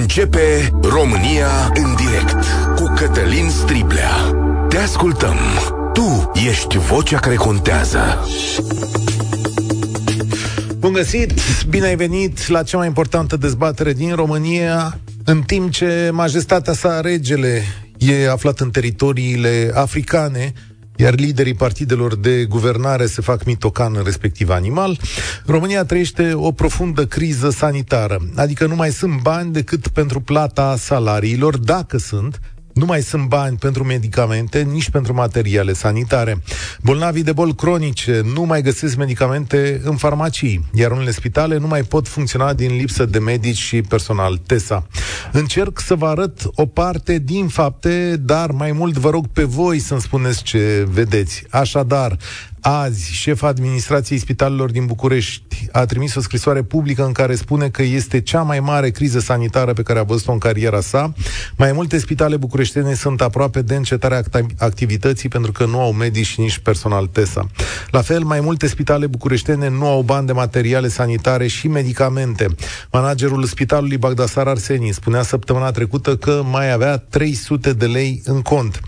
Începe România în direct cu Cătălin Striblea. Te ascultăm. Tu ești vocea care contează. Bun găsit! Bine ai venit la cea mai importantă dezbatere din România, în timp ce majestatea sa, regele, e aflat în teritoriile africane, iar liderii partidelor de guvernare se fac mitocan în respectiv animal, România trăiește o profundă criză sanitară, adică nu mai sunt bani decât pentru plata salariilor, dacă sunt, nu mai sunt bani pentru medicamente, nici pentru materiale sanitare. Bolnavii de boli cronice nu mai găsesc medicamente în farmacii, iar unele spitale nu mai pot funcționa din lipsă de medici și personal TESA. Încerc să vă arăt o parte din fapte, dar mai mult vă rog pe voi să-mi spuneți ce vedeți. Așadar, Azi, șefa administrației spitalelor din București a trimis o scrisoare publică în care spune că este cea mai mare criză sanitară pe care a văzut-o în cariera sa. Mai multe spitale bucureștene sunt aproape de încetarea activității pentru că nu au medici și nici personal TESA. La fel, mai multe spitale bucureștene nu au bani de materiale sanitare și medicamente. Managerul spitalului Bagdasar Arsenii spunea săptămâna trecută că mai avea 300 de lei în cont.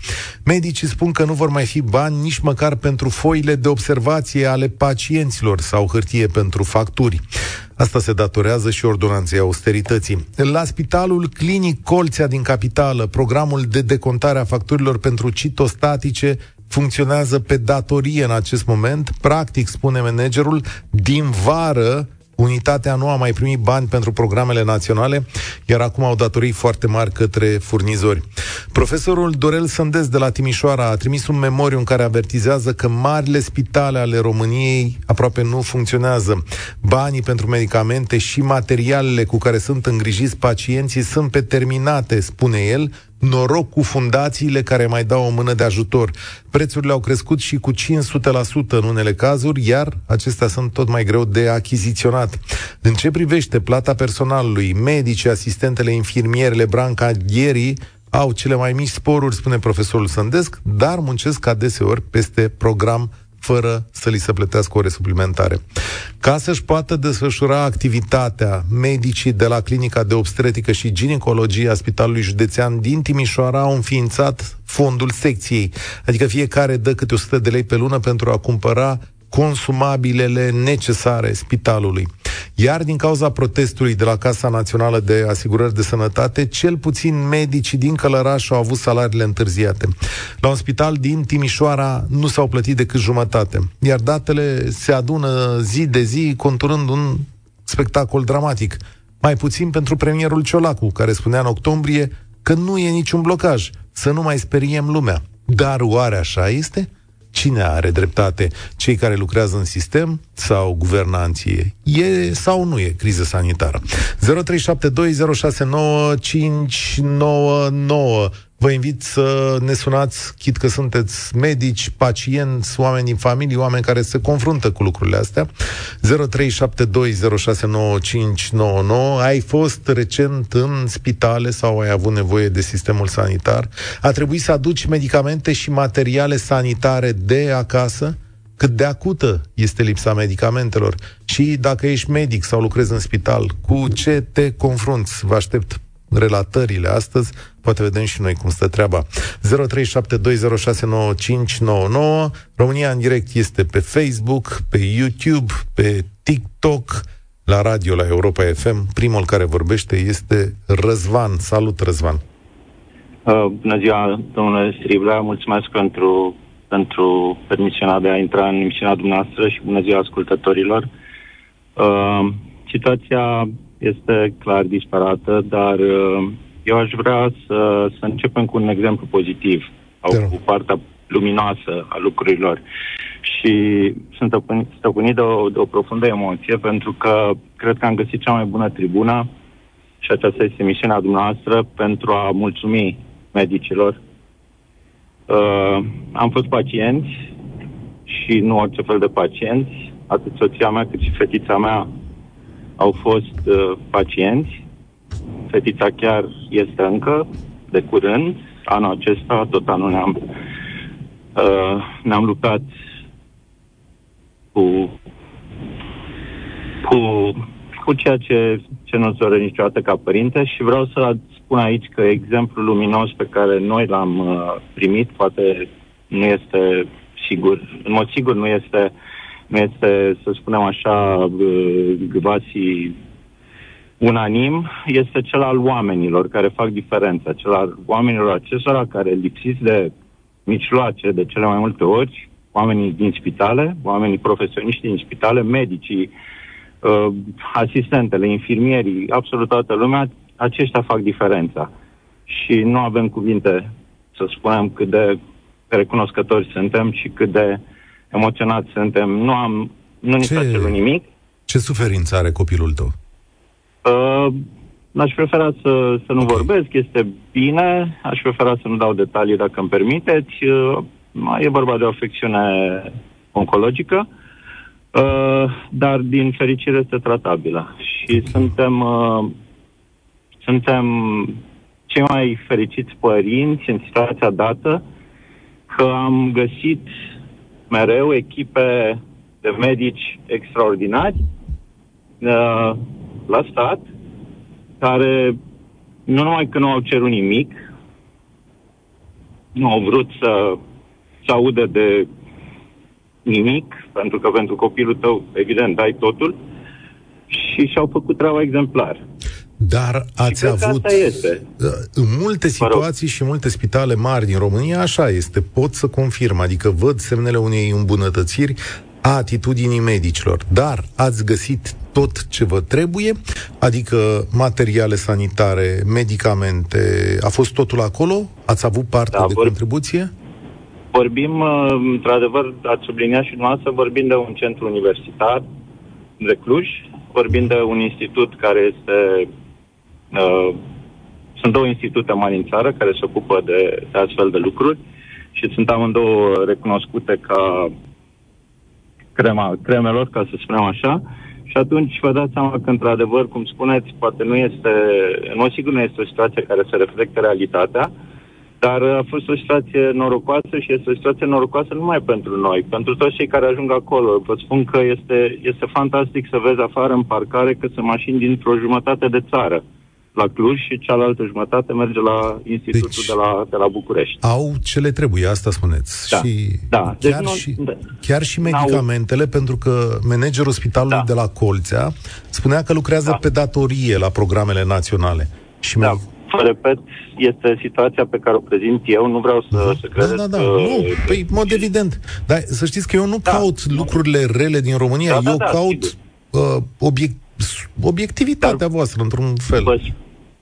Medicii spun că nu vor mai fi bani nici măcar pentru foile de observație ale pacienților sau hârtie pentru facturi. Asta se datorează și ordonanței austerității. La Spitalul Clinic Colțea din capitală, programul de decontare a facturilor pentru citostatice funcționează pe datorie în acest moment. Practic, spune managerul, din vară Unitatea nu a mai primit bani pentru programele naționale, iar acum au datorii foarte mari către furnizori. Profesorul Dorel Sândes de la Timișoara a trimis un memoriu în care avertizează că marile spitale ale României aproape nu funcționează. Banii pentru medicamente și materialele cu care sunt îngrijiți pacienții sunt pe terminate, spune el, noroc cu fundațiile care mai dau o mână de ajutor. Prețurile au crescut și cu 500% în unele cazuri, iar acestea sunt tot mai greu de achiziționat. În ce privește plata personalului, medicii, asistentele, infirmierele, brancadierii, au cele mai mici sporuri, spune profesorul Sândesc, dar muncesc adeseori peste program fără să li se plătească ore suplimentare. Ca să-și poată desfășura activitatea, medicii de la Clinica de Obstetrică și Ginecologie a Spitalului Județean din Timișoara au înființat fondul secției, adică fiecare dă câte 100 de lei pe lună pentru a cumpăra consumabilele necesare spitalului. Iar din cauza protestului de la Casa Națională de Asigurări de Sănătate, cel puțin medicii din Călăraș au avut salariile întârziate. La un spital din Timișoara nu s-au plătit decât jumătate, iar datele se adună zi de zi, conturând un spectacol dramatic. Mai puțin pentru premierul Ciolacu, care spunea în octombrie că nu e niciun blocaj, să nu mai speriem lumea. Dar oare așa este? Cine are dreptate? Cei care lucrează în sistem sau guvernanții? E sau nu e criză sanitară? 0372069599 Vă invit să ne sunați, chit că sunteți medici, pacienți, oameni din familie, oameni care se confruntă cu lucrurile astea. 0372069599. Ai fost recent în spitale sau ai avut nevoie de sistemul sanitar? A trebuit să aduci medicamente și materiale sanitare de acasă? cât de acută este lipsa medicamentelor și dacă ești medic sau lucrezi în spital, cu ce te confrunți? Vă aștept relatările astăzi, poate vedem și noi cum stă treaba. 0372069599 România în direct este pe Facebook, pe YouTube, pe TikTok, la radio, la Europa FM. Primul care vorbește este Răzvan. Salut, Răzvan! Uh, bună ziua, domnule Stribla, mulțumesc pentru, pentru permisiunea de a intra în emisiunea dumneavoastră și bună ziua ascultătorilor. Uh, situația este clar disparată, dar uh, eu aș vrea să, să începem cu un exemplu pozitiv, sau cu partea luminoasă a lucrurilor. Și sunt stăpânit de o, de o profundă emoție, pentru că cred că am găsit cea mai bună tribună și aceasta este misiunea dumneavoastră pentru a mulțumi medicilor. Uh, am fost pacienți și nu orice fel de pacienți, atât soția mea cât și fetița mea au fost uh, pacienți. Fetița chiar este încă, de curând. Anul acesta, tot anul ne-am, uh, ne-am luptat cu, cu cu ceea ce, ce nu-ți doresc niciodată ca părinte și vreau să spun aici că exemplul luminos pe care noi l-am uh, primit poate nu este sigur, în mod sigur nu este, nu este să spunem așa, uh, gvasii unanim, este cel al oamenilor care fac diferența, cel al oamenilor acestora care lipsiți de mijloace de cele mai multe ori, oamenii din spitale, oamenii profesioniști din spitale, medicii, uh, asistentele, infirmierii, absolut toată lumea, aceștia fac diferența. Și nu avem cuvinte să spunem cât de recunoscători suntem și cât de emoționați suntem. Nu am, nu ni s-a cerut nimic. Ce suferință are copilul tău? Uh, aș prefera să, să nu okay. vorbesc, este bine, aș prefera să nu dau detalii dacă îmi permiteți. Uh, e vorba de o afecțiune oncologică, uh, dar din fericire este tratabilă. Și okay. suntem, uh, suntem cei mai fericiți părinți în situația dată că am găsit mereu echipe de medici extraordinari uh, la stat, care nu numai că nu au cerut nimic, nu au vrut să, să audă de nimic, pentru că pentru copilul tău, evident, dai totul, și și-au făcut treaba exemplar. Dar ați avut este. Uh, în multe situații și multe spitale mari din România, așa este, pot să confirm, adică văd semnele unei îmbunătățiri a atitudinii medicilor. Dar ați găsit tot ce vă trebuie, adică materiale sanitare, medicamente, a fost totul acolo? Ați avut parte da, de vor... contribuție? Vorbim, uh, într-adevăr, ați subliniat și dumneavoastră, vorbim de un centru universitar de Cluj, vorbim de un institut care este Uh, sunt două institute mari în țară care se ocupă de, de astfel de lucruri și sunt amândouă recunoscute ca crema, cremelor, ca să spunem așa. Și atunci vă dați seama că, într-adevăr, cum spuneți, poate nu este, în mod sigur nu este o situație care să reflecte realitatea, dar a fost o situație norocoasă și este o situație norocoasă numai pentru noi, pentru toți cei care ajung acolo. Vă spun că este, este fantastic să vezi afară în parcare că sunt mașini dintr-o jumătate de țară la Cluj și cealaltă jumătate merge la Institutul deci, de, la, de la București. Au ce le trebuie, asta spuneți. Da, și da. Chiar, deci și, nu, chiar și medicamentele, pentru că managerul spitalului da. de la Colțea spunea că lucrează da. pe datorie la programele naționale. Și da. Mă repet, este situația pe care o prezint eu, nu vreau să, uh-huh. să credeți Da, da, da, că... nu, păi, mod evident. Dar să știți că eu nu da. caut lucrurile rele din România, da, da, eu da, caut uh, obiect, obiectivitatea Dar voastră, într-un fel. Vă,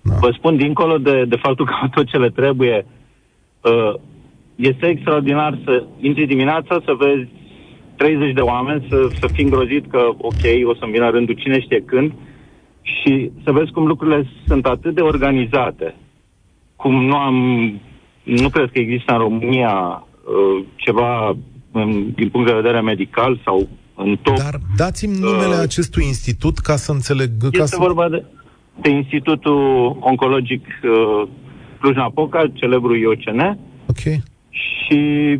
da. Vă spun, dincolo de, de faptul că tot ce le trebuie, uh, este extraordinar să intri dimineața, să vezi 30 de oameni, să, să fii îngrozit că, ok, o să-mi vină rândul cine știe când, și să vezi cum lucrurile sunt atât de organizate, cum nu am, nu cred că există în România uh, ceva în, din punct de vedere medical sau în top. Dar dați-mi numele uh, acestui institut ca să înțeleg. Este ca să... vorba de de Institutul Oncologic uh, Cluj-Napoca, celebrul IOCN. Ok. Și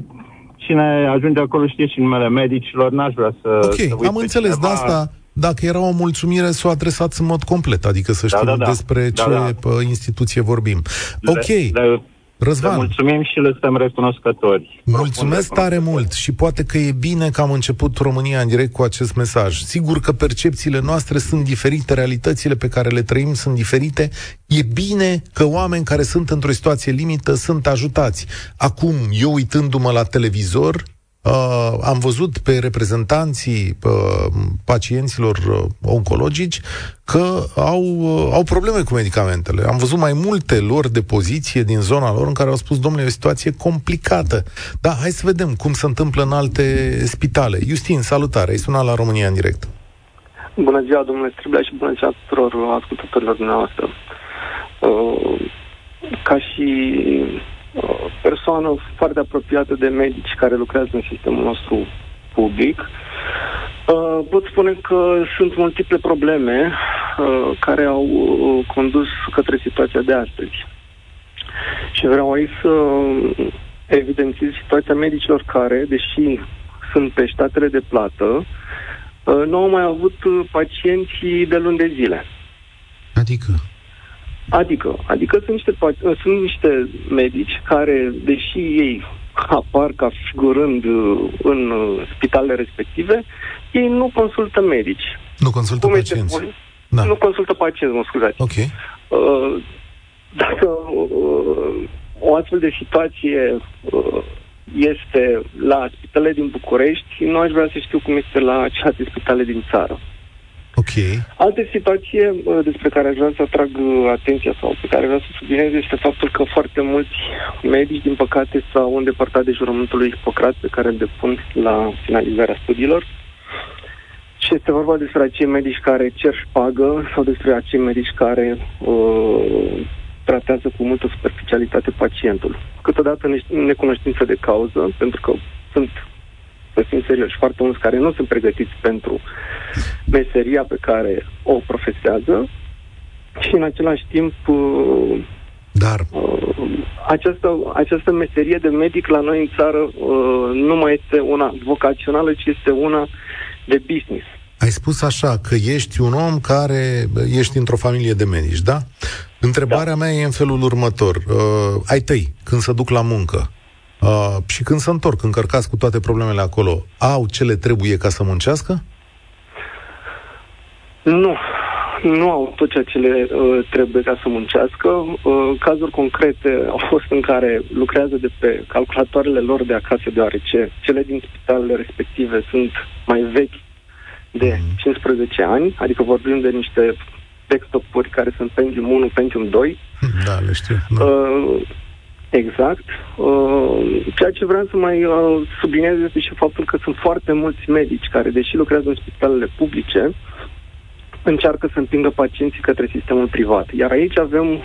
cine ajunge acolo știe și numele medicilor, n-aș vrea să... Ok, să am înțeles cineva. de asta. Dacă era o mulțumire, să o adresați în mod complet, adică să da, știm da, da, da. despre da, ce da. instituție vorbim. Ok. Le, le Răzvan. Le mulțumim și le suntem recunoscători. Mulțumesc tare mult și poate că e bine că am început România în direct cu acest mesaj. Sigur că percepțiile noastre sunt diferite, realitățile pe care le trăim sunt diferite. E bine că oameni care sunt într-o situație limită sunt ajutați. Acum, eu uitându-mă la televizor, Uh, am văzut pe reprezentanții uh, pacienților uh, oncologici că au, uh, au probleme cu medicamentele. Am văzut mai multe lor de poziție din zona lor în care au spus, domnule, e o situație complicată. Da, hai să vedem cum se întâmplă în alte spitale. Justin, salutare, ai sunat la România în direct. Bună ziua, domnule Striblea, și bună ziua tuturor ascultătorilor dumneavoastră. Uh, ca și persoană foarte apropiată de medici care lucrează în sistemul nostru public. Uh, pot spune că sunt multiple probleme uh, care au uh, condus către situația de astăzi. Și vreau aici să evidențiez situația medicilor care, deși sunt pe statele de plată, Uh, nu au mai avut uh, pacienții de luni de zile. Adică? Adică, adică sunt niște, uh, sunt niște medici care, deși ei apar ca figurând în spitalele respective, ei nu consultă medici. Nu consultă Cum pacienți? Da. Nu consultă pacienți, mă scuzați. Ok. Dacă o astfel de situație este la spitalele din București, nu aș vrea să știu cum este la celelalte spitale din țară. Ok. Altă situație uh, despre care aș vrea să atrag uh, atenția sau pe care vreau să subliniez este faptul că foarte mulți medici, din păcate, s-au îndepărtat de jurământul lui Hipocrat pe care îl depun la finalizarea studiilor. Și este vorba despre acei medici care cer șpagă sau despre acei medici care uh, tratează cu multă superficialitate pacientul. Câteodată necunoștință de cauză, pentru că sunt, să fim serioși, foarte mulți care nu sunt pregătiți pentru meseria pe care o profesează și în același timp uh, dar uh, această, această meserie de medic la noi în țară uh, nu mai este una vocațională, ci este una de business. Ai spus așa, că ești un om care ești într-o familie de medici, da? Întrebarea da. mea e în felul următor. Uh, ai tăi, când se duc la muncă uh, și când se întorc, încărcați cu toate problemele acolo, au ce le trebuie ca să muncească? Nu. Nu au tot ceea ce le uh, trebuie ca să muncească. Uh, cazuri concrete au fost în care lucrează de pe calculatoarele lor de acasă, deoarece cele din spitalele respective sunt mai vechi de 15 mm. ani, adică vorbim de niște desktop-uri care sunt Pentium 1, Pentium 2. Da, le știu. Da. Uh, exact. Uh, ceea ce vreau să mai uh, subliniez este și faptul că sunt foarte mulți medici care, deși lucrează în spitalele publice, încearcă să împingă pacienții către sistemul privat. Iar aici avem uh,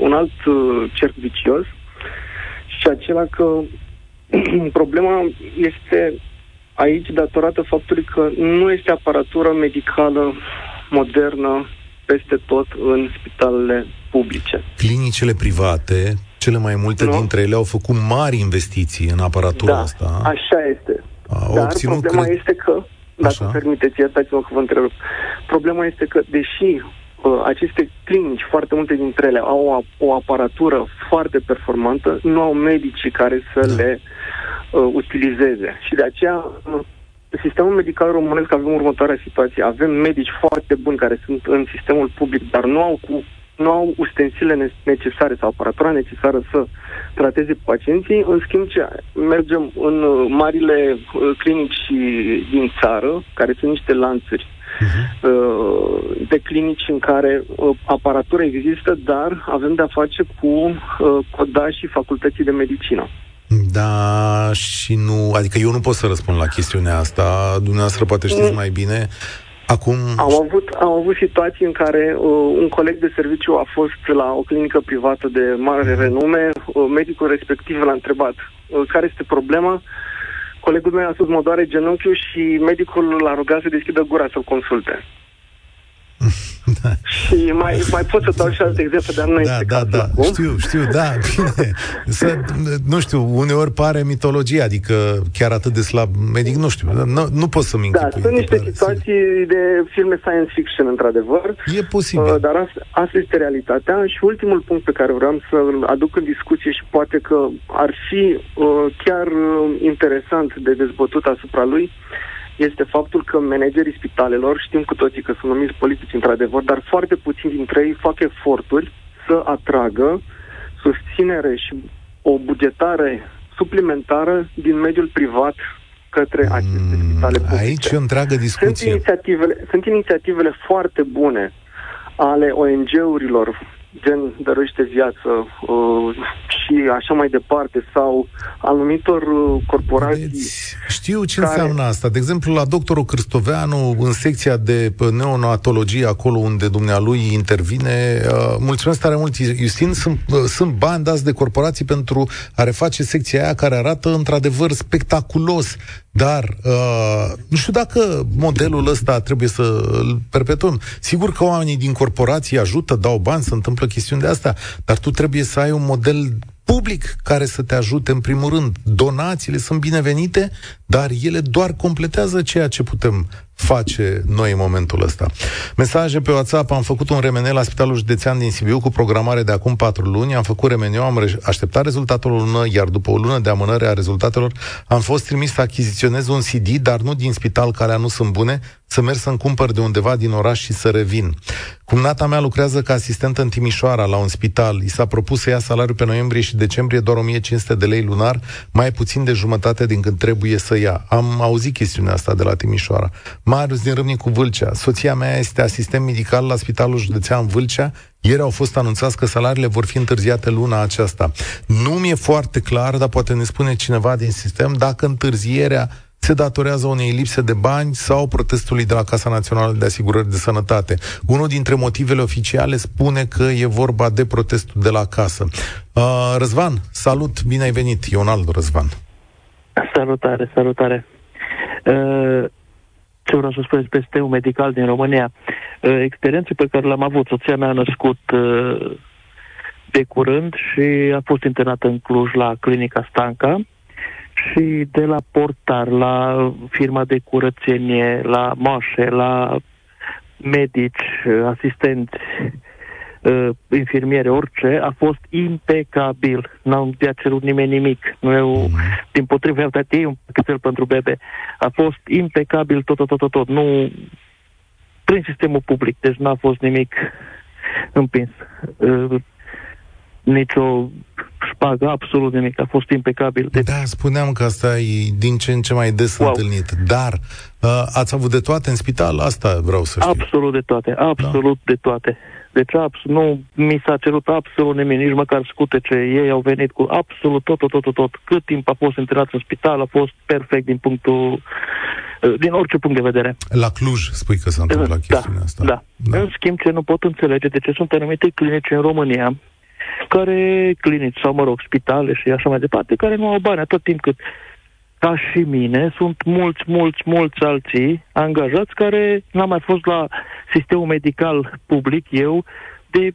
un alt uh, cerc vicios și acela că problema este aici datorată faptului că nu este aparatură medicală modernă peste tot în spitalele publice. Clinicile private, cele mai multe nu? dintre ele au făcut mari investiții în aparatura da, asta. așa este. Au Dar obținut, problema cred... este că, dacă așa? permiteți, iertați-mă că vă întrerup, problema este că, deși uh, aceste clinici, foarte multe dintre ele, au o, o aparatură foarte performantă, nu au medicii care să da. le uh, utilizeze. Și de aceea uh, sistemul medical românesc avem următoarea situație. Avem medici foarte buni care sunt în sistemul public, dar nu au, cu, nu au ustensile necesare sau aparatura necesară să trateze pacienții. În schimb, ce mergem în uh, marile uh, clinici din țară, care sunt niște lanțuri uh-huh. de clinici în care aparatura există, dar avem de-a face cu codașii facultății de medicină. Da, și nu, adică eu nu pot să răspund la chestiunea asta, dumneavoastră poate știți mm. mai bine. Acum... Am avut, am avut situații în care uh, un coleg de serviciu a fost la o clinică privată de mare renume, uh, medicul respectiv l-a întrebat uh, care este problema, colegul meu a spus mă doare genunchiul și medicul l-a rugat să deschidă gura să-l consulte. Da. Și mai, mai pot să dau și alte exemple, dar nu da, este Da, da, acum. știu, știu, da, bine. Să, nu știu, uneori pare mitologie, adică chiar atât de slab medic, nu știu, nu, nu pot să-mi Da, sunt niște situații de filme science fiction, într-adevăr. E posibil. Uh, dar asta, asta este realitatea și ultimul punct pe care vreau să-l aduc în discuție și poate că ar fi uh, chiar uh, interesant de dezbătut asupra lui, este faptul că managerii spitalelor, știm cu toții că sunt numiți politici într-adevăr, dar foarte puțini dintre ei fac eforturi să atragă susținere și o bugetare suplimentară din mediul privat către mm, aceste spitale publice. Aici o întreagă discuție. Sunt inițiativele, sunt inițiativele foarte bune ale ONG-urilor gen dăruiește viață uh, și așa mai departe, sau anumitor uh, corporații. Deci, știu ce care... înseamnă asta. De exemplu, la doctorul Cristoveanu, în secția de neonatologie, acolo unde dumnealui intervine, uh, mulțumesc tare mult, Justin, sunt, uh, sunt bani dați de corporații pentru a reface secția aia care arată într-adevăr spectaculos. Dar uh, nu știu dacă modelul ăsta trebuie să îl perpetuăm. Sigur că oamenii din corporații ajută, dau bani, se întâmplă chestiuni de astea, dar tu trebuie să ai un model public care să te ajute în primul rând. Donațiile sunt binevenite, dar ele doar completează ceea ce putem face noi în momentul ăsta. Mesaje pe WhatsApp, am făcut un remenel la Spitalul Județean din Sibiu cu programare de acum patru luni, am făcut remeneu, am așteptat rezultatul o lună, iar după o lună de amânare a rezultatelor am fost trimis să achiziționez un CD, dar nu din spital, care nu sunt bune, să merg să-mi cumpăr de undeva din oraș și să revin. Cumnata mea lucrează ca asistentă în Timișoara, la un spital. I s-a propus să ia salariul pe noiembrie și decembrie doar 1500 de lei lunar, mai puțin de jumătate din când trebuie să ia. Am auzit chestiunea asta de la Timișoara. Marius din Râmnicu Vâlcea. Soția mea este asistent medical la Spitalul Județean Vâlcea. Ieri au fost anunțați că salariile vor fi întârziate luna aceasta. Nu mi-e foarte clar, dar poate ne spune cineva din sistem dacă întârzierea se datorează unei lipse de bani sau protestului de la Casa Națională de Asigurări de Sănătate. Unul dintre motivele oficiale spune că e vorba de protestul de la casă. Uh, Răzvan, salut, bine ai venit. E un alt Răzvan. Salutare, salutare. Uh, ce vreau să spun despre sistemul medical din România? Uh, experiențe pe care le-am avut. Soția mea a născut uh, de curând și a fost internată în Cluj la clinica Stanca și de la portar, la firma de curățenie, la moașe, la medici, asistenți, uh, infirmiere, orice, a fost impecabil. N-am de cerut nimeni nimic. Nu eu, mm. din potrivă, i-am dat ei un pachetel pentru bebe. A fost impecabil tot, tot, tot, tot, tot. Nu prin sistemul public, deci n-a fost nimic împins. Uh, nicio șpagă, absolut nimic. A fost impecabil. Deci... Da, spuneam că asta e din ce în ce mai des wow. întâlnit. Dar uh, ați avut de toate în spital? Asta vreau să știu. Absolut de toate, absolut da. de toate. Deci abs- nu mi s-a cerut absolut nimic, nici măcar scutece. Ei au venit cu absolut tot, tot, tot, tot, tot. Cât timp a fost internat în spital, a fost perfect din punctul uh, din orice punct de vedere. La Cluj spui că s-a întâmplat da, chestiunea asta. Da. da. În schimb, ce nu pot înțelege de ce sunt anumite clinici în România care clinici sau, mă rog, spitale și așa mai departe, care nu au bani atât timp cât ca și mine, sunt mulți, mulți, mulți alții angajați care n-am mai fost la sistemul medical public eu de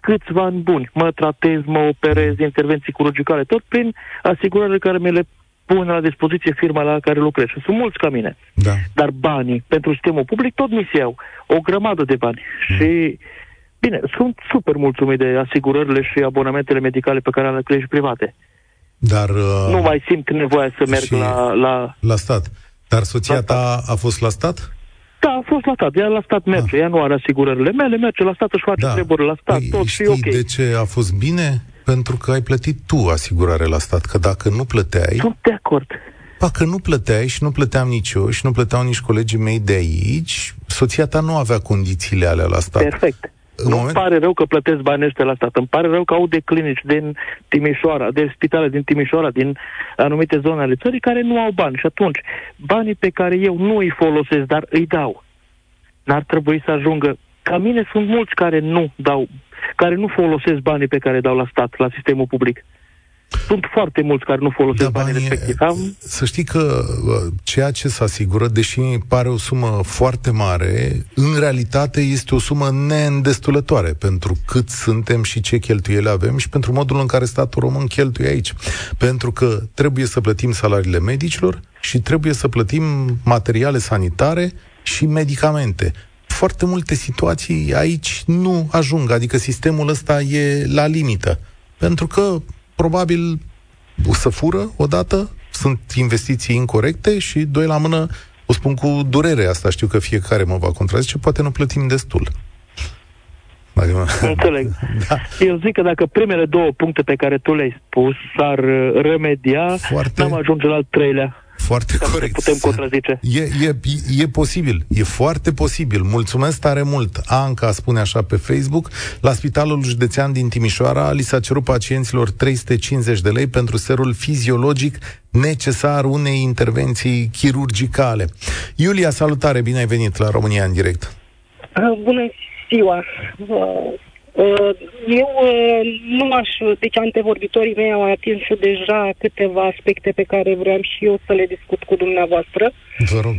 câțiva ani buni. Mă tratez, mă operez, intervenții chirurgicale, tot prin asigurările care mi le pune la dispoziție firma la care lucrez. Și sunt mulți ca mine. Da. Dar banii pentru sistemul public tot mi se iau. O grămadă de bani. Mm. Și Bine, sunt super mulțumit de asigurările și abonamentele medicale pe care le am la private. Dar... Uh, nu mai simt nevoia să merg la, la... La stat. Dar soția la ta stat. a fost la stat? Da, a fost la stat. Ea la stat merge. Da. Ea nu are asigurările mele, merge la stat, își face da. treburi la stat, păi, tot știi și ok. de ce a fost bine? Pentru că ai plătit tu asigurare la stat. Că dacă nu plăteai... Sunt de acord. Pa că nu plăteai și nu plăteam nici eu și nu plăteau nici colegii mei de aici, soția ta nu avea condițiile alea la stat. Perfect nu moment... pare rău că plătesc bani ăștia la stat. Îmi pare rău că au de clinici din Timișoara, de spitale din Timișoara, din anumite zone ale țării, care nu au bani. Și atunci, banii pe care eu nu îi folosesc, dar îi dau, n-ar trebui să ajungă. Ca mine sunt mulți care nu dau, care nu folosesc banii pe care dau la stat, la sistemul public. Sunt foarte mulți care nu folosesc da, banii, banii respectiv. Am... Să știi că ceea ce se asigură, deși pare o sumă foarte mare, în realitate este o sumă neîndestulătoare pentru cât suntem și ce cheltuieli avem și pentru modul în care statul român cheltuie aici. Pentru că trebuie să plătim salariile medicilor și trebuie să plătim materiale sanitare și medicamente foarte multe situații aici nu ajung, adică sistemul ăsta e la limită. Pentru că probabil o să fură odată, sunt investiții incorrecte și doi la mână, o spun cu durere asta, știu că fiecare mă va contrazice, poate nu plătim destul. Înțeleg. da. Eu zic că dacă primele două puncte pe care tu le-ai spus s-ar remedia, Foarte... n-am ajunge la al treilea. Foarte Dar corect. putem contrazice. E, e, e posibil, e foarte posibil. Mulțumesc tare mult. Anca spune așa pe Facebook, la Spitalul Județean din Timișoara li s-a cerut pacienților 350 de lei pentru serul fiziologic necesar unei intervenții chirurgicale. Iulia, salutare, bine ai venit la România în direct. Bună ziua! Uh, eu uh, nu aș, deci antevorbitorii mei au atins deja câteva aspecte pe care vreau și eu să le discut cu dumneavoastră. Vă rog.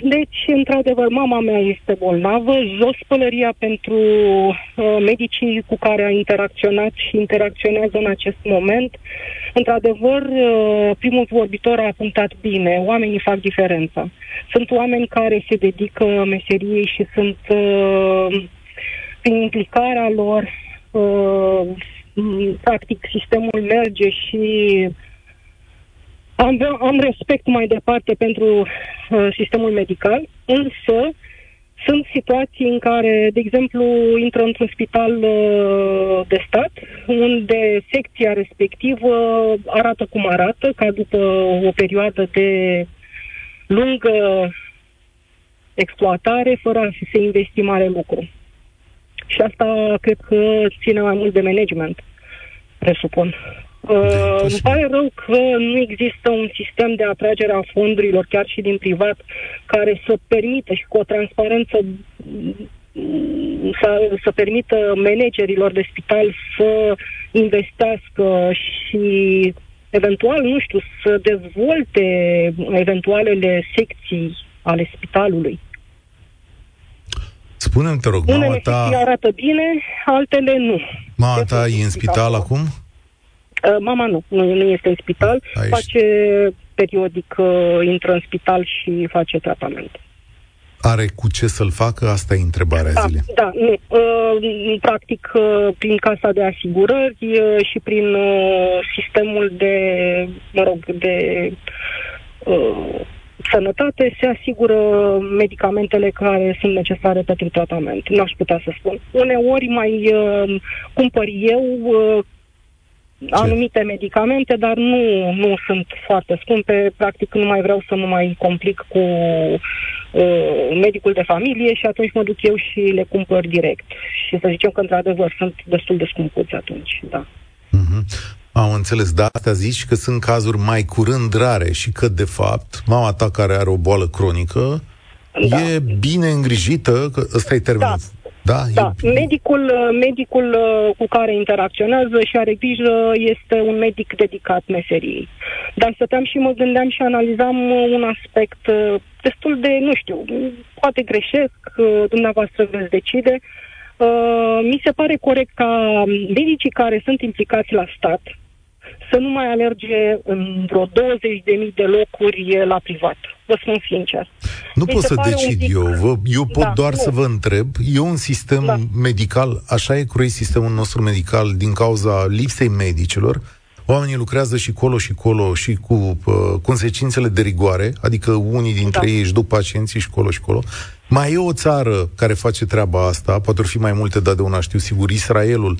Deci, într-adevăr, mama mea este bolnavă, jos pălăria pentru uh, medicii cu care a interacționat și interacționează în acest moment. Într-adevăr, uh, primul vorbitor a punctat bine, oamenii fac diferența. Sunt oameni care se dedică meseriei și sunt, uh, prin implicarea lor, uh, practic, sistemul merge și am, am respect mai departe pentru uh, sistemul medical, însă sunt situații în care, de exemplu, intră într-un spital uh, de stat, unde secția respectivă arată cum arată, ca după o perioadă de lungă exploatare, fără a se investi mare lucru. Și asta cred că ține mai mult de management, presupun. Uh, îmi pare rău că nu există un sistem de atragere a fondurilor, chiar și din privat, care să permită și cu o transparență să, să permită managerilor de spital să investească și eventual, nu știu, să dezvolte eventualele secții ale spitalului. Spune-mi, te rog, Unele mama ta... arată bine, altele nu. Mama ta e în spital acum? Uh, mama nu, nu, nu este în spital, Aici. face periodic, uh, intră în spital și face tratament. Are cu ce să-l facă? Asta e întrebarea da, zilei. Da, nu. Uh, practic, uh, prin casa de asigurări uh, și prin uh, sistemul de, mă rog, de uh, sănătate se asigură medicamentele care sunt necesare pentru tratament. Nu aș putea să spun. Uneori mai uh, cumpăr eu uh, anumite medicamente, dar nu, nu sunt foarte scumpe. Practic nu mai vreau să nu mai complic cu uh, medicul de familie și atunci mă duc eu și le cumpăr direct. Și să zicem că într-adevăr sunt destul de scumpuți atunci, da. Mm-hmm. Am înțeles, da, asta zici că sunt cazuri mai curând rare și că, de fapt, mama ta care are o boală cronică da. e bine îngrijită, că ăsta e termenul da. Da, da. E... Medicul, uh, medicul uh, cu care interacționează și are grijă este un medic dedicat meseriei. Dar stăteam și mă gândeam și analizam uh, un aspect destul de, nu știu, poate greșesc, dumneavoastră veți decide. Mi se pare corect ca medicii care sunt implicați la stat, să nu mai alerge în vreo 20.000 de locuri la privat. Vă spun sincer. Nu pot să decid pic... eu. Vă, eu pot da, doar nu. să vă întreb. E un sistem da. medical, așa e croit sistemul nostru medical din cauza lipsei medicilor. Oamenii lucrează și colo și colo și cu uh, consecințele de rigoare, adică unii dintre da. ei își duc pacienții și colo și colo. Mai e o țară care face treaba asta, poate fi mai multe, dar de una știu sigur, Israelul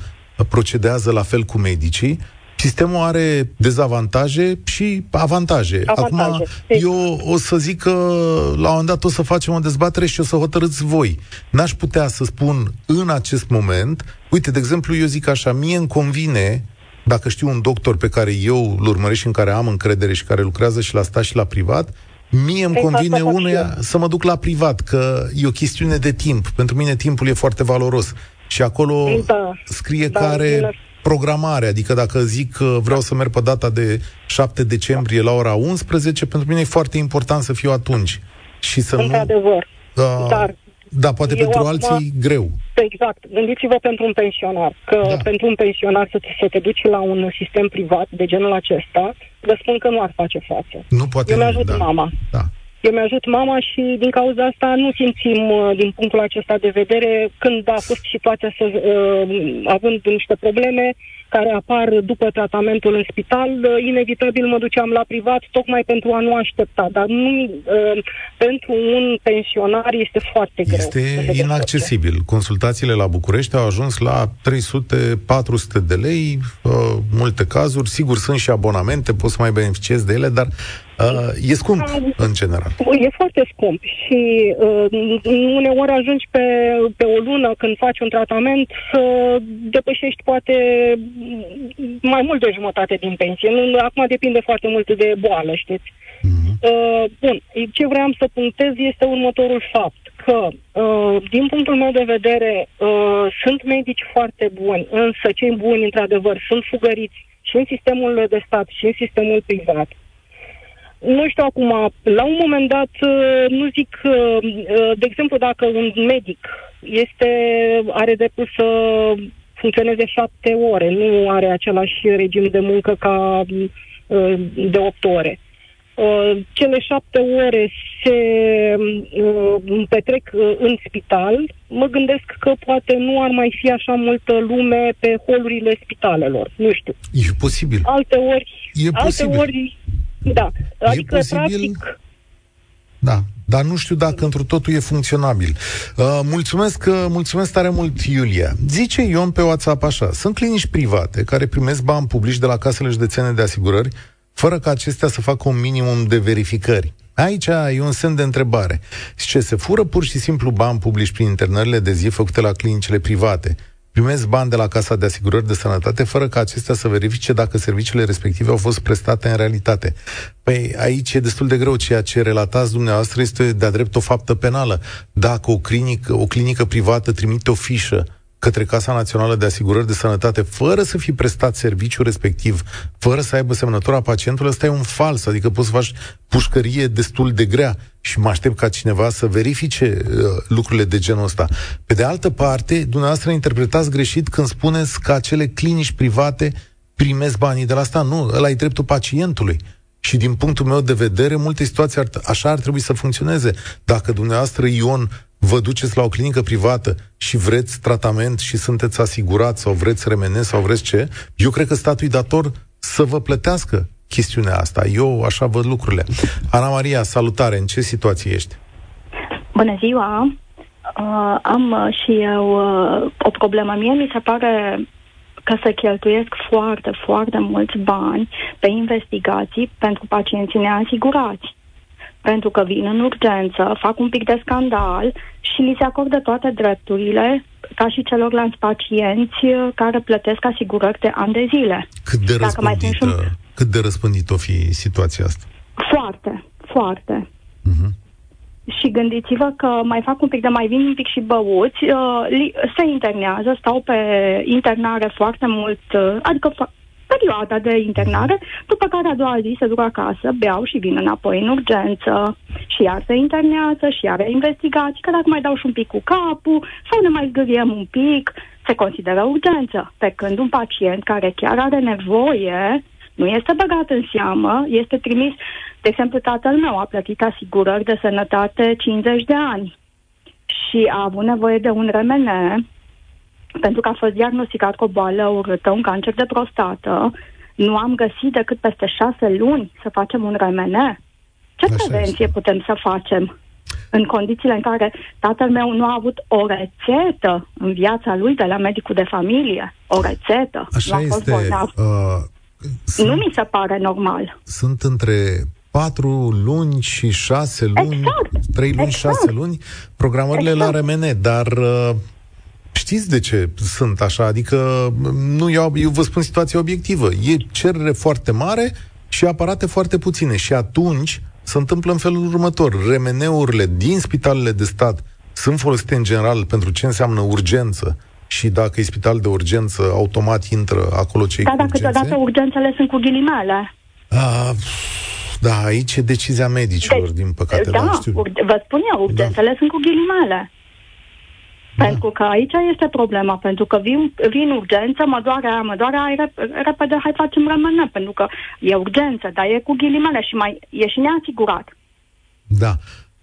procedează la fel cu medicii Sistemul are dezavantaje și avantaje. avantaje. Acum, eu o să zic că la un moment dat o să facem o dezbatere și o să hotărâți voi. N-aș putea să spun în acest moment, uite, de exemplu, eu zic așa, mie îmi convine dacă știu un doctor pe care eu îl urmăresc și în care am încredere și care lucrează și la stat și la privat, mie îmi convine unuia să mă duc la privat, că e o chestiune de timp. Pentru mine timpul e foarte valoros. Și acolo da, scrie da, care programare, adică dacă zic că vreau să merg pe data de 7 decembrie la ora 11, pentru mine e foarte important să fiu atunci. Și să Într-adevăr. Nu, uh, dar da, poate pentru acum, alții greu. Exact. Gândiți-vă pentru un pensionar, că da. pentru un pensionar să, să te duci la un sistem privat de genul acesta, vă spun că nu ar face față. Nu poate. Eu mi-ajut da. mama. Da. Eu mi-ajut mama și din cauza asta nu simțim uh, din punctul acesta de vedere când a fost situația să, uh, având niște probleme, care apar după tratamentul în spital, uh, inevitabil mă duceam la privat tocmai pentru a nu aștepta. Dar nu, uh, pentru un pensionar este foarte greu. Este inaccesibil. Consultațiile la București au ajuns la 300-400 de lei, uh, multe cazuri. Sigur, sunt și abonamente, poți să mai beneficiezi de ele, dar Uh, e scump, în general. E foarte scump și uh, uneori ajungi pe, pe o lună când faci un tratament să depășești poate mai mult de jumătate din pensie. Nu, acum depinde foarte mult de boală, știți. Uh-huh. Uh, bun, ce vreau să punctez este următorul fapt că, uh, din punctul meu de vedere, uh, sunt medici foarte buni, însă cei buni, într-adevăr, sunt fugăriți și în sistemul de stat și în sistemul privat. Nu știu acum, la un moment dat, uh, nu zic, uh, de exemplu, dacă un medic este, are dreptul să funcționeze șapte ore, nu are același regim de muncă ca de opt ore. Uh, cele șapte ore se uh, petrec uh, în spital, mă gândesc că poate nu ar mai fi așa multă lume pe holurile spitalelor. Nu știu. E posibil. Alte ori... E alte posibil. ori da. Adică, posibil... practic, Da, dar nu știu dacă într totul e funcționabil. Uh, mulțumesc, uh, mulțumesc tare mult, Iulia. Zice Ion pe WhatsApp așa, sunt clinici private care primesc bani publici de la casele județene de asigurări fără ca acestea să facă un minimum de verificări. Aici e un semn de întrebare. Ce se fură pur și simplu bani publici prin internările de zi făcute la clinicile private. Primesc bani de la Casa de Asigurări de Sănătate fără ca acestea să verifice dacă serviciile respective au fost prestate în realitate. Păi aici e destul de greu. Ceea ce relatați dumneavoastră este de-a drept o faptă penală. Dacă o clinică, o clinică privată trimite o fișă către Casa Națională de Asigurări de Sănătate, fără să fi prestat serviciul respectiv, fără să aibă semnătura pacientului, ăsta e un fals, adică poți să faci pușcărie destul de grea și mă aștept ca cineva să verifice uh, lucrurile de genul ăsta. Pe de altă parte, dumneavoastră interpretați greșit când spuneți că acele clinici private primesc banii de la asta. Nu, ăla e dreptul pacientului. Și din punctul meu de vedere, multe situații ar, așa ar trebui să funcționeze. Dacă dumneavoastră, Ion, vă duceți la o clinică privată și vreți tratament și sunteți asigurați sau vreți remene sau vreți ce, eu cred că statul e dator să vă plătească chestiunea asta. Eu așa văd lucrurile. Ana Maria, salutare, în ce situație ești? Bună ziua! Uh, am uh, și eu uh, o problemă. Mie mi se pare că se cheltuiesc foarte, foarte mulți bani pe investigații pentru pacienții neasigurați pentru că vin în urgență, fac un pic de scandal și li se acordă toate drepturile ca și celorlalți pacienți care plătesc asigurări de ani de zile. Cât de răspândită, un... cât de răspândit o fi situația asta? Foarte, foarte. Uh-huh. Și gândiți-vă că mai fac un pic de mai vin un pic și băuți, uh, se internează, stau pe internare foarte mult, uh, adică fa- perioada de internare, după care a doua zi se duc acasă, beau și vin înapoi în urgență și iar se internează și iar investigații, că dacă mai dau și un pic cu capul sau ne mai zgâriem un pic, se consideră urgență. Pe când un pacient care chiar are nevoie nu este băgat în seamă, este trimis, de exemplu, tatăl meu a plătit asigurări de sănătate 50 de ani și a avut nevoie de un RMN pentru că a fost diagnosticat cu o boală urâtă, un cancer de prostată, nu am găsit decât peste șase luni să facem un RMN. Ce Așa prevenție este. putem să facem? În condițiile în care tatăl meu nu a avut o rețetă în viața lui de la medicul de familie, o rețetă, Așa nu a fost este, bolnav. Uh, sunt, nu mi se pare normal. Sunt între patru luni și șase luni, exact, trei luni, exact. șase luni, programările exact. la RMN, dar uh, Știți de ce sunt așa? Adică nu eu, eu vă spun situația obiectivă. E cerere foarte mare și aparate foarte puține. Și atunci se întâmplă în felul următor. RMN-urile din spitalele de stat sunt folosite în general pentru ce înseamnă urgență și dacă e spital de urgență, automat intră acolo cei da, cu Da, câteodată urgențele sunt cu ghilimele. A, da, aici e decizia medicilor, de, din păcate. Da, da știu. vă spun eu, urgențele da. sunt cu ghilimele. Da. Pentru că aici este problema, pentru că vin, vin urgență, mă doare aia, mă doare aia, repede, hai facem rămână, pentru că e urgență, dar e cu ghilimele și mai e și neasigurat. Da.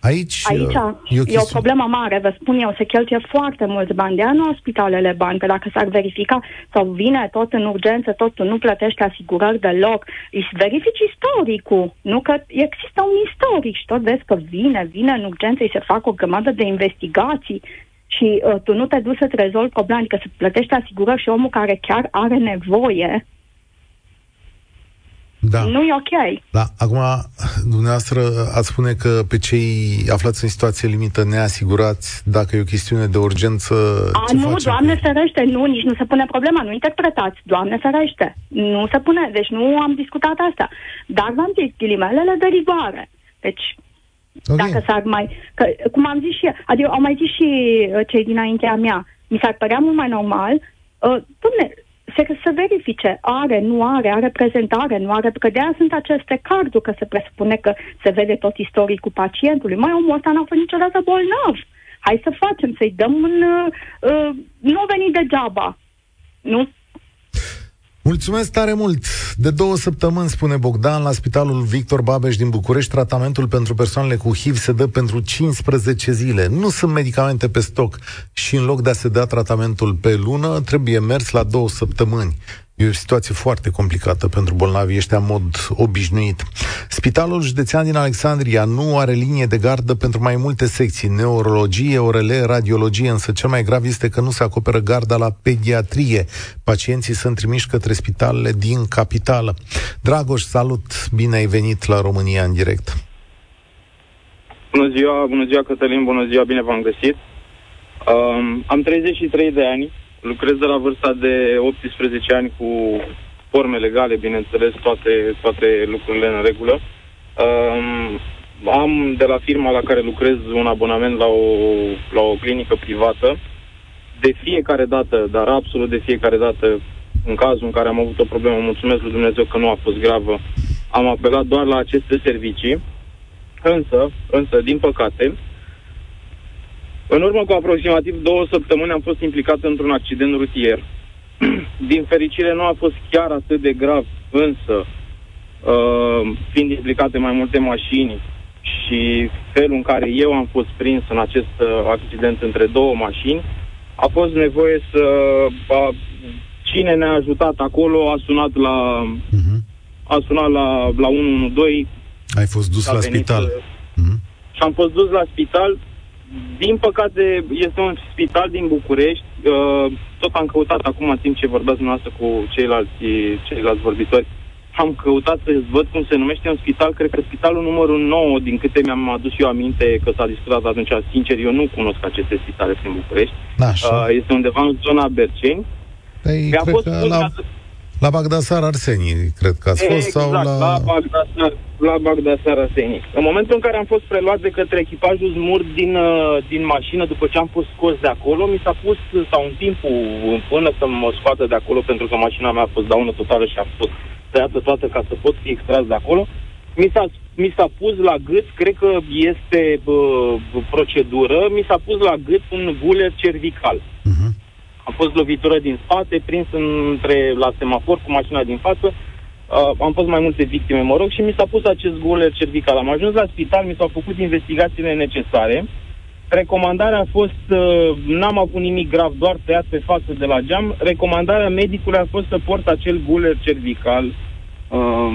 Aici, Aici e, o, e o problemă mare, vă spun eu, se cheltuie foarte mulți bani, de nu spitalele bani, că dacă s-ar verifica sau vine tot în urgență, tot tu nu plătești asigurări deloc, își verifici istoricul, nu că există un istoric și tot vezi că vine, vine în urgență, îi se fac o grămadă de investigații, și uh, tu nu te duci să-ți rezolvi problema, adică să plătești asigurări și omul care chiar are nevoie, da. Nu e ok. Da, acum, dumneavoastră ați spune că pe cei aflați în situație limită neasigurați, dacă e o chestiune de urgență... A, nu, Doamne cu... ferește, nu, nici nu se pune problema, nu interpretați, Doamne ferește. Nu se pune, deci nu am discutat asta. Dar v-am zis, ghilimelele de rigoare. Deci, Okay. Dacă s-ar mai... Că, cum am zis și... Adică au mai zis și uh, cei dinaintea mea. Mi s-ar părea mult mai normal... Uh, Dom'le, se trebuie să verifice, are, nu are, are prezentare, nu are, că de aia sunt aceste carduri, că se presupune că se vede tot istoricul pacientului. Mai omul ăsta n-a fost niciodată bolnav. Hai să facem, să-i dăm un... Uh, uh, nu a venit degeaba. Nu Mulțumesc tare mult! De două săptămâni, spune Bogdan, la Spitalul Victor Babeș din București, tratamentul pentru persoanele cu HIV se dă pentru 15 zile. Nu sunt medicamente pe stoc și în loc de a se da tratamentul pe lună, trebuie mers la două săptămâni. E o situație foarte complicată pentru bolnavii ăștia în mod obișnuit. Spitalul județean din Alexandria nu are linie de gardă pentru mai multe secții, neurologie, orele, radiologie, însă cel mai grav este că nu se acoperă garda la pediatrie. Pacienții sunt trimiși către spitalele din capitală. Dragoș, salut! Bine ai venit la România în direct! Bună ziua, bună ziua Cătălin, bună ziua, bine v-am găsit. Um, am 33 de ani, Lucrez de la vârsta de 18 ani cu forme legale, bineînțeles, toate, toate lucrurile în regulă. Um, am de la firma la care lucrez un abonament la o, la o clinică privată. De fiecare dată, dar absolut de fiecare dată, în cazul în care am avut o problemă, mulțumesc lui Dumnezeu că nu a fost gravă, am apelat doar la aceste servicii. Însă, însă, din păcate, în urmă cu aproximativ două săptămâni am fost implicat într-un accident rutier. Din fericire nu a fost chiar atât de grav, însă, uh, fiind implicate mai multe mașini și felul în care eu am fost prins în acest uh, accident între două mașini, a fost nevoie să... A, cine ne-a ajutat acolo a sunat la... Uh-huh. A sunat la, la 112. Ai fost dus la spital. Uh-huh. Și am fost dus la spital din păcate, este un spital din București. Uh, tot am căutat acum, în timp ce vorbeați dumneavoastră cu ceilalți, ceilalți vorbitori, am căutat să văd cum se numește un spital. Cred că spitalul numărul 9, din câte mi-am adus eu aminte că s-a discutat atunci, sincer, eu nu cunosc aceste spitale din București. Uh, este undeva în zona Berceni. Păi, Mi-a fost că la... La Bagdasar Arsenii, cred că ați fost, exact, sau la... la Bagdasar, la Bagdasar Arsenii. În momentul în care am fost preluat de către echipajul zmur din, uh, din mașină, după ce am fost scos de acolo, mi s-a pus, sau în timpul, până să mă scoată de acolo, pentru că mașina mea a fost daună totală și a fost tăiată toată ca să pot fi extras de acolo, mi s-a, mi s-a pus la gât, cred că este bă, procedură, mi s-a pus la gât un guler cervical. Uh-huh. A fost lovitură din spate, prins între la semafor cu mașina din față. Uh, am fost mai multe victime, mă rog, și mi s-a pus acest guler cervical. Am ajuns la spital, mi s-au făcut investigațiile necesare. Recomandarea a fost, uh, n-am avut nimic grav, doar tăiat pe față de la geam. Recomandarea medicului a fost să port acel guler cervical uh,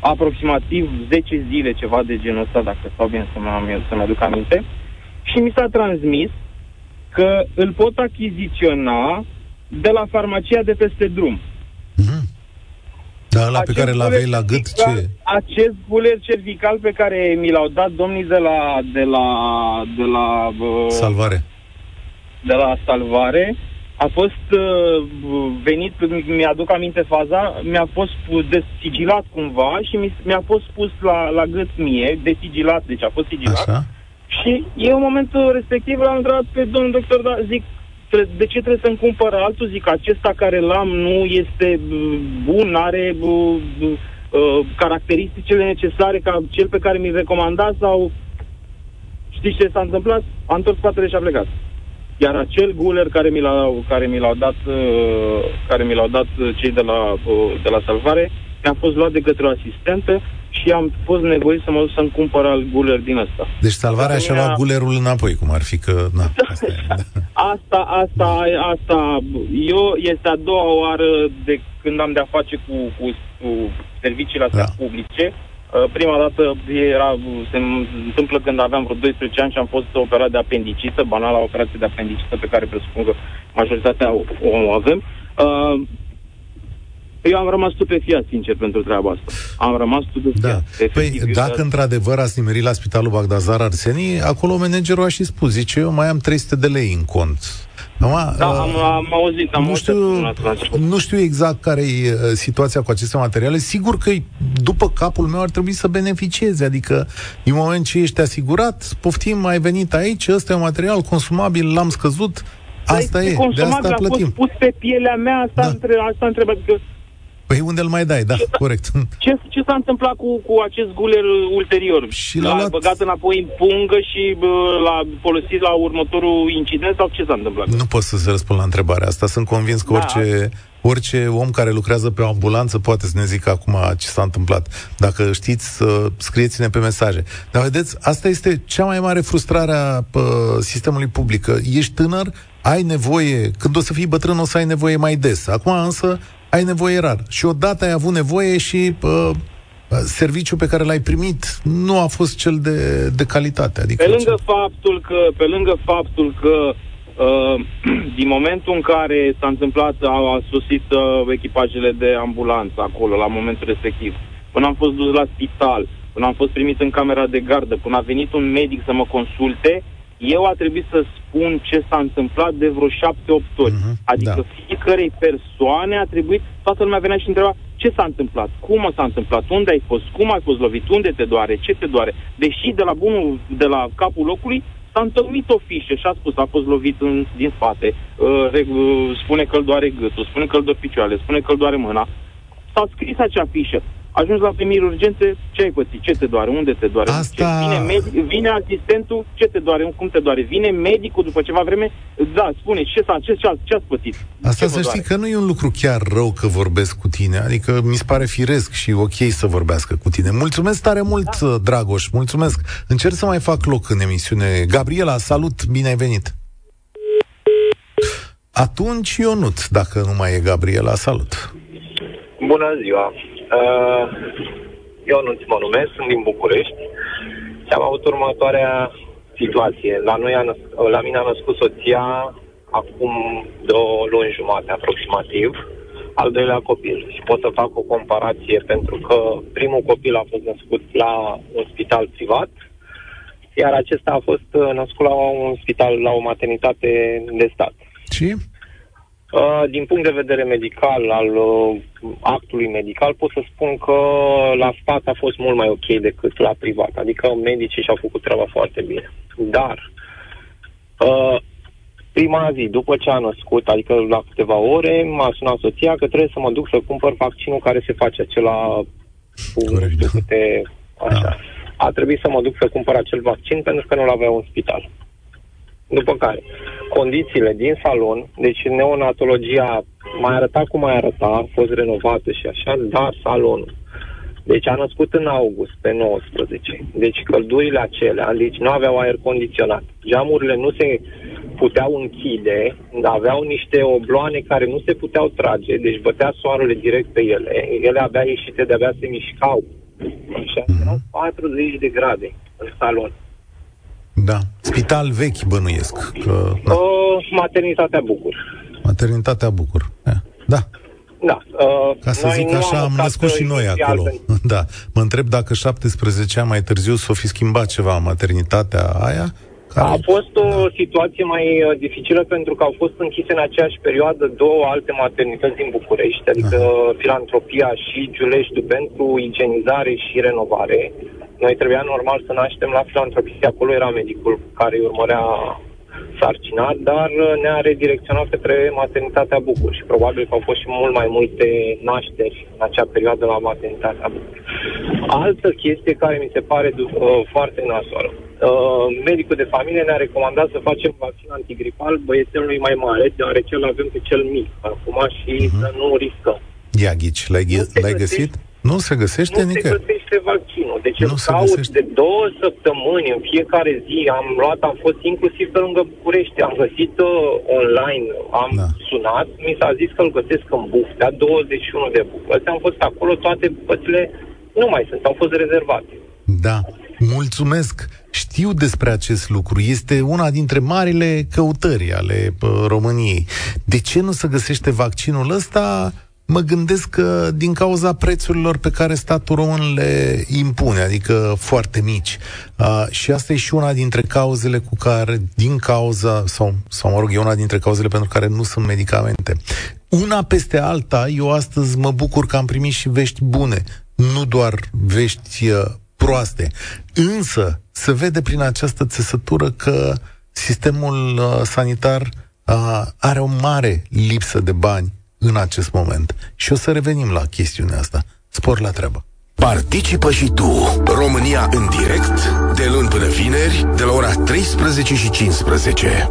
aproximativ 10 zile, ceva de genul ăsta, dacă stau bine să mă, să-mi aduc aminte. Și mi s-a transmis că îl pot achiziționa de la farmacia de peste drum. Mm-hmm. Da, la pe care l-aveai la gât, ce? Acest buler cervical pe care mi l-au dat domnii de la... De la, de la uh, salvare. De la salvare a fost uh, venit, mi-aduc aminte faza, mi-a fost desigilat cumva și mi, mi-a fost pus la, la gât mie, desigilat, deci a fost sigilat. Așa. Și eu în momentul respectiv l-am întrebat pe domnul doctor, dar zic, de ce trebuie să-mi cumpăr altul? Zic, acesta care l-am nu este bun, are uh, uh, caracteristicile necesare ca cel pe care mi-l recomanda sau... Știți ce s-a întâmplat? A întors spatele și a plecat. Iar acel guler care mi l-au, care mi l-au dat, uh, care mi l-au dat cei de la, uh, de la salvare, mi-a fost luat de către o asistentă și am fost nevoit să mă duc să-mi cumpăr al guler din ăsta. Deci salvarea și-a luat gulerul înapoi, cum ar fi că... Na, asta, asta, asta, asta, eu este a doua oară de când am de-a face cu, cu, cu serviciile astea da. publice. Uh, prima dată era, se întâmplă când aveam vreo 12 ani și am fost operat de apendicită, banala operație de apendicită pe care presupun că majoritatea o, o avem. Uh, eu am rămas stupefiat, sincer, pentru treaba asta. Am rămas stupefiat. Da. Păi, dacă într-adevăr ați nimerit la Spitalul Bagdazar Arsenii, acolo managerul a și spus, zice, eu mai am 300 de lei în cont. Ama, da, uh, am, am auzit, am nu știu, nu știu exact care e uh, situația cu aceste materiale. Sigur că după capul meu ar trebui să beneficieze, adică în moment ce ești asigurat, poftim, ai venit aici, ăsta e un material consumabil, l-am scăzut, Asta e, de asta plătim. a fost pus pe pielea mea, asta, da. între, asta întrebat. Că Păi unde îl mai dai, da, ce, corect. Ce, ce s-a întâmplat cu, cu acest guler ulterior? Și l-a, luat... băgat înapoi în pungă și bă, l-a folosit la următorul incident sau ce s-a întâmplat? Nu pot să se răspund la întrebarea asta. Sunt convins că da. orice, orice om care lucrează pe o ambulanță poate să ne zică acum ce s-a întâmplat. Dacă știți, scrieți-ne pe mesaje. Dar vedeți, asta este cea mai mare frustrare a sistemului public. Ești tânăr, ai nevoie, când o să fii bătrân o să ai nevoie mai des. Acum însă ai nevoie rar. Și odată ai avut nevoie și uh, serviciul pe care l-ai primit nu a fost cel de, de calitate. Adică pe lângă ce... faptul că, pe lângă faptul că uh, din momentul în care s-a întâmplat, au a sosit uh, echipajele de ambulanță acolo, la momentul respectiv, până am fost dus la spital, până am fost primit în camera de gardă, până a venit un medic să mă consulte, eu a trebuit să spun ce s-a întâmplat de vreo șapte-opt ori. Uh-huh, adică da. fiecarei persoane a trebuit, toată lumea venea și întreba ce s-a întâmplat, cum s-a întâmplat, unde ai fost, cum ai fost lovit, unde te doare, ce te doare. Deși de la bunul, de la capul locului, s-a întâlnit o fișă și a spus, a fost lovit în, din spate, uh, reg, uh, spune că îl doare gâtul, spune că îl doare picioarele, spune că îl doare mâna. S-a scris acea fișă ajungi la primiri urgențe, ce ai pățit, ce te doare, unde te doare, Asta... ce? Vine, medic, vine asistentul, ce te doare, cum te doare, vine medicul după ceva vreme, da, spune ce, s-a, ce, ce, ce ați pățit. Asta ce să știi că nu e un lucru chiar rău că vorbesc cu tine, adică mi se pare firesc și ok să vorbească cu tine. Mulțumesc tare mult, da. Dragoș, mulțumesc. Încerc să mai fac loc în emisiune. Gabriela, salut, bine ai venit. Atunci Ionut, dacă nu mai e Gabriela, salut. Bună ziua! Uh, eu nu mă numesc, sunt din București și am avut următoarea situație. La, noi a născ- la mine a născut soția acum două luni jumate aproximativ, al doilea copil. Și pot să fac o comparație pentru că primul copil a fost născut la un spital privat, iar acesta a fost născut la un spital, la o maternitate de stat. Și? Uh, din punct de vedere medical, al uh, actului medical, pot să spun că la stat a fost mult mai ok decât la privat. Adică medicii și-au făcut treaba foarte bine. Dar, uh, prima zi, după ce a născut, adică la câteva ore, m-a sunat soția că trebuie să mă duc să cumpăr vaccinul care se face acela cu nu știu câte... Așa. Da. A trebuit să mă duc să cumpăr acel vaccin pentru că nu-l avea în spital. După care, condițiile din salon, deci neonatologia mai arăta cum mai arăta, a fost renovată și așa, dar salonul. Deci a născut în august, pe 19. Deci căldurile acelea, deci nu aveau aer condiționat. Geamurile nu se puteau închide, aveau niște obloane care nu se puteau trage, deci bătea soarele direct pe ele. Ele abia ieșite, de-abia se mișcau. Și erau 40 de grade în salon. Da. Spital vechi, bănuiesc. Că, da. uh, maternitatea Bucur. Maternitatea Bucur. Da. Da. Uh, Ca să zic așa, am născut și noi acolo. Da. Mă întreb dacă 17 ani mai târziu s-o fi schimbat ceva maternitatea aia. Care... A fost o da. situație mai uh, dificilă pentru că au fost închise în aceeași perioadă două alte maternități din București, adică Aha. Filantropia și Giuleștiul pentru igienizare și renovare. Noi trebuia normal să naștem la filantropie, acolo era medicul care îi urmărea sarcina, dar ne-a redirecționat către maternitatea Bucur și probabil că au fost și mult mai multe nașteri în acea perioadă la maternitatea Bucur. Altă chestie care mi se pare uh, foarte nasoală. Uh, medicul de familie ne-a recomandat să facem vaccin antigripal băiețelului mai mare, deoarece îl avem pe cel mic acum și uh-huh. să nu riscăm. Ia ghici, l-ai, l-ai găsit? Nu se găsește nu nicăieri. Nu se găsește vaccinul. Deci nu îl caut găsește. de două săptămâni, în fiecare zi. Am luat, am fost inclusiv pe lângă București. Am găsit-o online, am da. sunat, mi s-a zis că îl găsesc în Buftea, 21 de bucăți. Am fost acolo, toate pățile nu mai sunt, au fost rezervate. Da. Mulțumesc! Știu despre acest lucru. Este una dintre marile căutări ale României. De ce nu se găsește vaccinul ăsta? Mă gândesc că din cauza prețurilor pe care statul român le impune, adică foarte mici. Uh, și asta e și una dintre cauzele cu care, din cauza, sau, sau mă rog, e una dintre cauzele pentru care nu sunt medicamente. Una peste alta, eu astăzi mă bucur că am primit și vești bune, nu doar vești uh, proaste. Însă, se vede prin această țesătură că sistemul uh, sanitar uh, are o mare lipsă de bani în acest moment. Și o să revenim la chestiunea asta. Spor la treabă. Participă și tu, România în direct, de luni până vineri, de la ora 13 și 15.